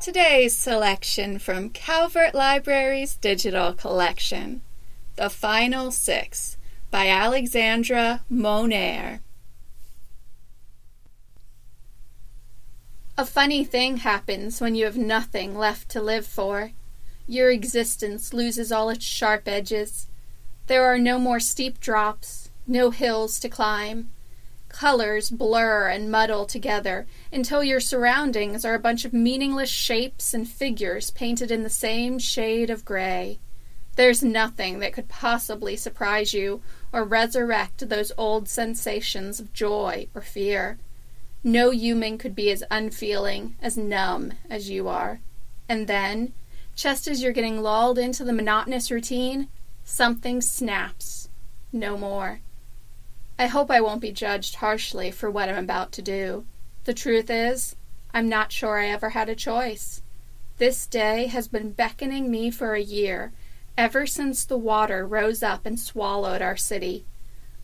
Today's selection from Calvert Library's digital collection The Final Six by Alexandra Monir. A funny thing happens when you have nothing left to live for. Your existence loses all its sharp edges. There are no more steep drops, no hills to climb. Colors blur and muddle together until your surroundings are a bunch of meaningless shapes and figures painted in the same shade of gray. There's nothing that could possibly surprise you or resurrect those old sensations of joy or fear. No human could be as unfeeling, as numb as you are. And then, just as you're getting lulled into the monotonous routine, something snaps. No more. I hope I won't be judged harshly for what I'm about to do. The truth is, I'm not sure I ever had a choice. This day has been beckoning me for a year, ever since the water rose up and swallowed our city.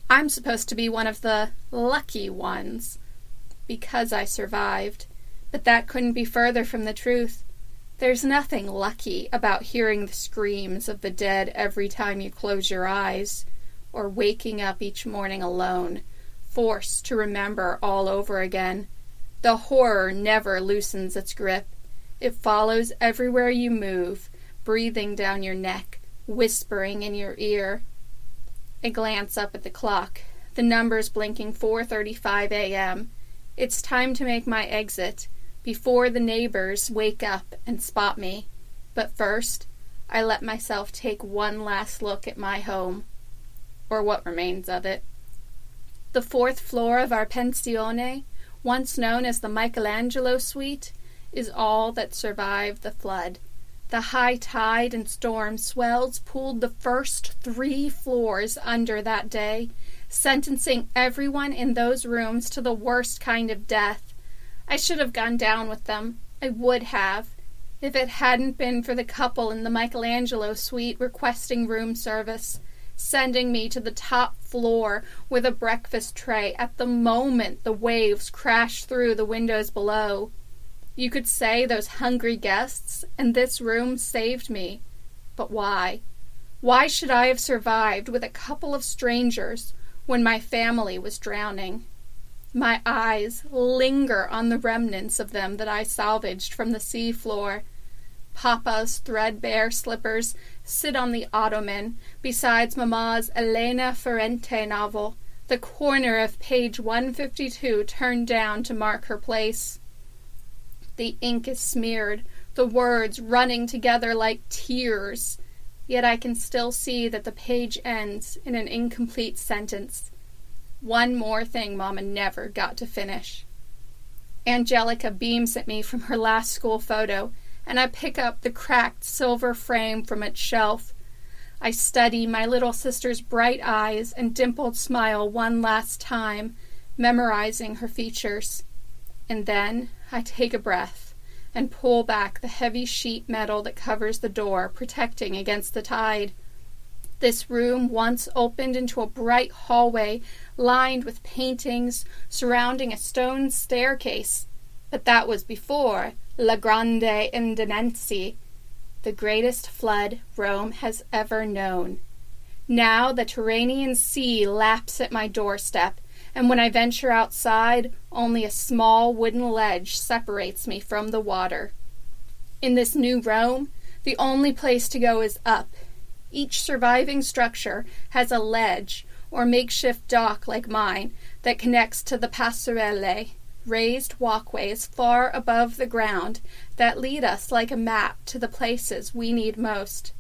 I'm supposed to be one of the lucky ones because I survived, but that couldn't be further from the truth. There's nothing lucky about hearing the screams of the dead every time you close your eyes or waking up each morning alone, forced to remember all over again. The horror never loosens its grip. It follows everywhere you move, breathing down your neck, whispering in your ear. I glance up at the clock. The numbers blinking 4:35 a.m. It's time to make my exit before the neighbors wake up and spot me. But first, I let myself take one last look at my home or what remains of it. The fourth floor of our pensione, once known as the Michelangelo Suite, is all that survived the flood. The high tide and storm swells pulled the first three floors under that day, sentencing everyone in those rooms to the worst kind of death. I should have gone down with them. I would have. If it hadn't been for the couple in the Michelangelo suite requesting room service sending me to the top floor with a breakfast tray at the moment the waves crashed through the windows below. You could say those hungry guests and this room saved me. But why? Why should I have survived with a couple of strangers when my family was drowning? My eyes linger on the remnants of them that I salvaged from the sea floor Papa's threadbare slippers sit on the ottoman beside Mamma's Elena Ferrante novel, the corner of page 152 turned down to mark her place. The ink is smeared, the words running together like tears, yet I can still see that the page ends in an incomplete sentence. One more thing Mamma never got to finish. Angelica beams at me from her last school photo and I pick up the cracked silver frame from its shelf. I study my little sister's bright eyes and dimpled smile one last time, memorizing her features. And then I take a breath and pull back the heavy sheet metal that covers the door, protecting against the tide. This room once opened into a bright hallway lined with paintings surrounding a stone staircase, but that was before La Grande Inondazione, the greatest flood Rome has ever known. Now the Tyrrhenian Sea laps at my doorstep, and when I venture outside, only a small wooden ledge separates me from the water. In this new Rome, the only place to go is up. Each surviving structure has a ledge or makeshift dock like mine that connects to the passerelle raised walkways far above the ground that lead us like a map to the places we need most.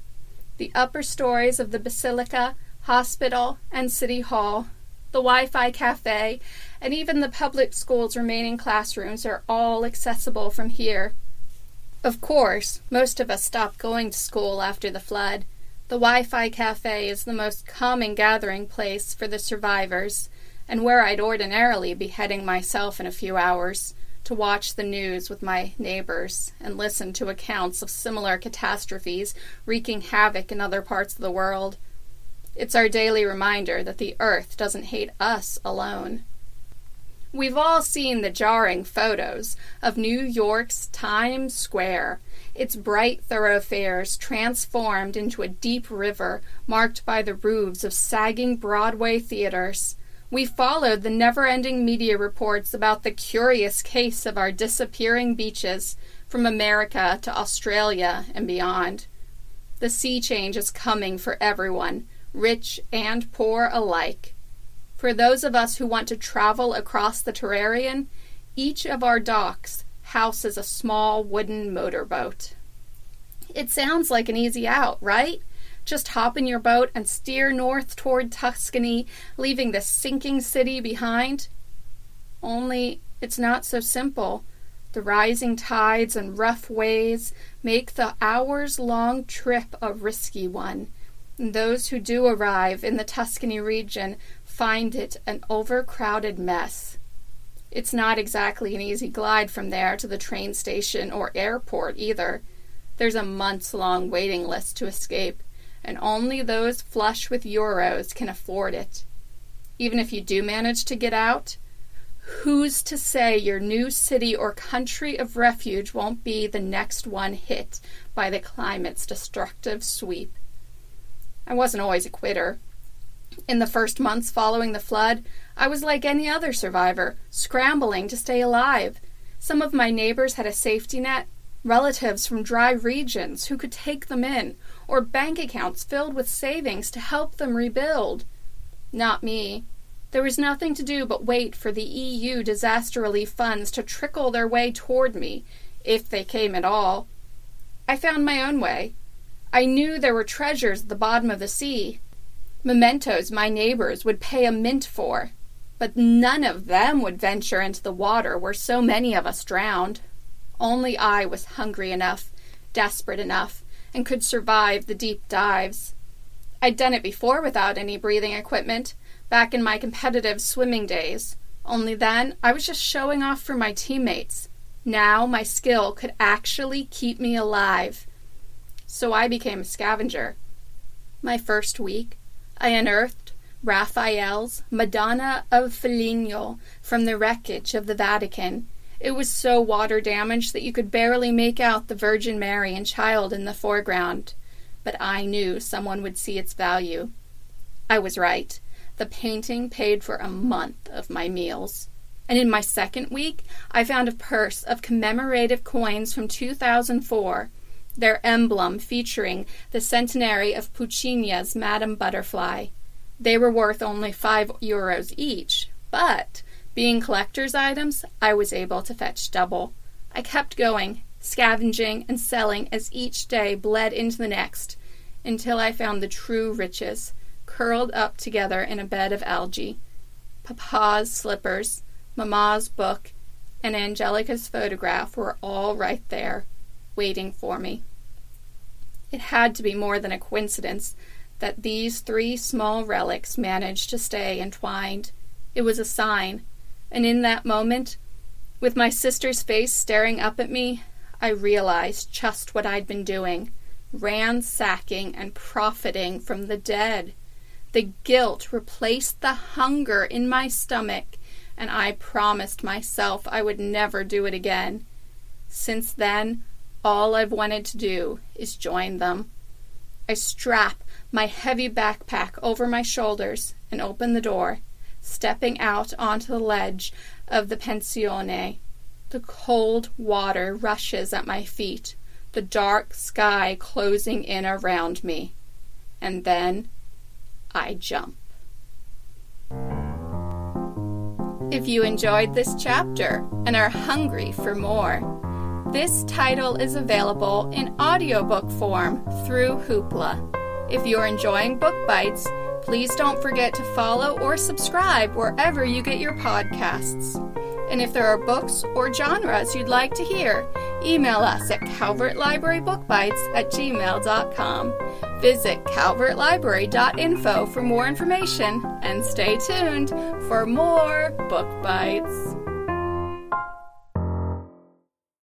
The upper stories of the Basilica, Hospital, and City Hall, the Wi Fi cafe, and even the public school's remaining classrooms are all accessible from here. Of course, most of us stopped going to school after the flood. The Wi Fi cafe is the most common gathering place for the survivors and where I'd ordinarily be heading myself in a few hours to watch the news with my neighbors and listen to accounts of similar catastrophes wreaking havoc in other parts of the world. It's our daily reminder that the earth doesn't hate us alone. We've all seen the jarring photos of New York's Times Square, its bright thoroughfares transformed into a deep river marked by the roofs of sagging Broadway theaters. We followed the never ending media reports about the curious case of our disappearing beaches from America to Australia and beyond. The sea change is coming for everyone, rich and poor alike. For those of us who want to travel across the Tyrrhenian, each of our docks houses a small wooden motorboat. It sounds like an easy out, right? Just hop in your boat and steer north toward Tuscany, leaving the sinking city behind. Only it's not so simple. The rising tides and rough waves make the hours long trip a risky one. And those who do arrive in the Tuscany region find it an overcrowded mess. It's not exactly an easy glide from there to the train station or airport either. There's a months long waiting list to escape, and only those flush with euros can afford it. Even if you do manage to get out, who's to say your new city or country of refuge won't be the next one hit by the climate's destructive sweep? I wasn't always a quitter. In the first months following the flood, I was like any other survivor, scrambling to stay alive. Some of my neighbors had a safety net, relatives from dry regions who could take them in, or bank accounts filled with savings to help them rebuild. Not me. There was nothing to do but wait for the EU disaster relief funds to trickle their way toward me, if they came at all. I found my own way. I knew there were treasures at the bottom of the sea, mementos my neighbors would pay a mint for, but none of them would venture into the water where so many of us drowned. Only I was hungry enough, desperate enough, and could survive the deep dives. I'd done it before without any breathing equipment, back in my competitive swimming days. Only then I was just showing off for my teammates. Now my skill could actually keep me alive. So I became a scavenger. My first week, I unearthed Raphael's Madonna of Foligno from the wreckage of the Vatican. It was so water damaged that you could barely make out the Virgin Mary and Child in the foreground. But I knew someone would see its value. I was right. The painting paid for a month of my meals. And in my second week, I found a purse of commemorative coins from 2004 their emblem featuring the centenary of Puccini's Madame Butterfly. They were worth only five euros each, but being collector's items, I was able to fetch double. I kept going, scavenging and selling as each day bled into the next, until I found the true riches, curled up together in a bed of algae. Papa's slippers, Mamma's book, and Angelica's photograph were all right there waiting for me. It had to be more than a coincidence that these three small relics managed to stay entwined. It was a sign, and in that moment, with my sister's face staring up at me, I realized just what I'd been doing ransacking and profiting from the dead. The guilt replaced the hunger in my stomach, and I promised myself I would never do it again. Since then, all I've wanted to do is join them. I strap my heavy backpack over my shoulders and open the door, stepping out onto the ledge of the pensione. The cold water rushes at my feet, the dark sky closing in around me. And then I jump. If you enjoyed this chapter and are hungry for more, this title is available in audiobook form through Hoopla. If you're enjoying Book Bites, please don't forget to follow or subscribe wherever you get your podcasts. And if there are books or genres you'd like to hear, email us at calvertlibrarybookbites at gmail.com. Visit calvertlibrary.info for more information and stay tuned for more Book Bites.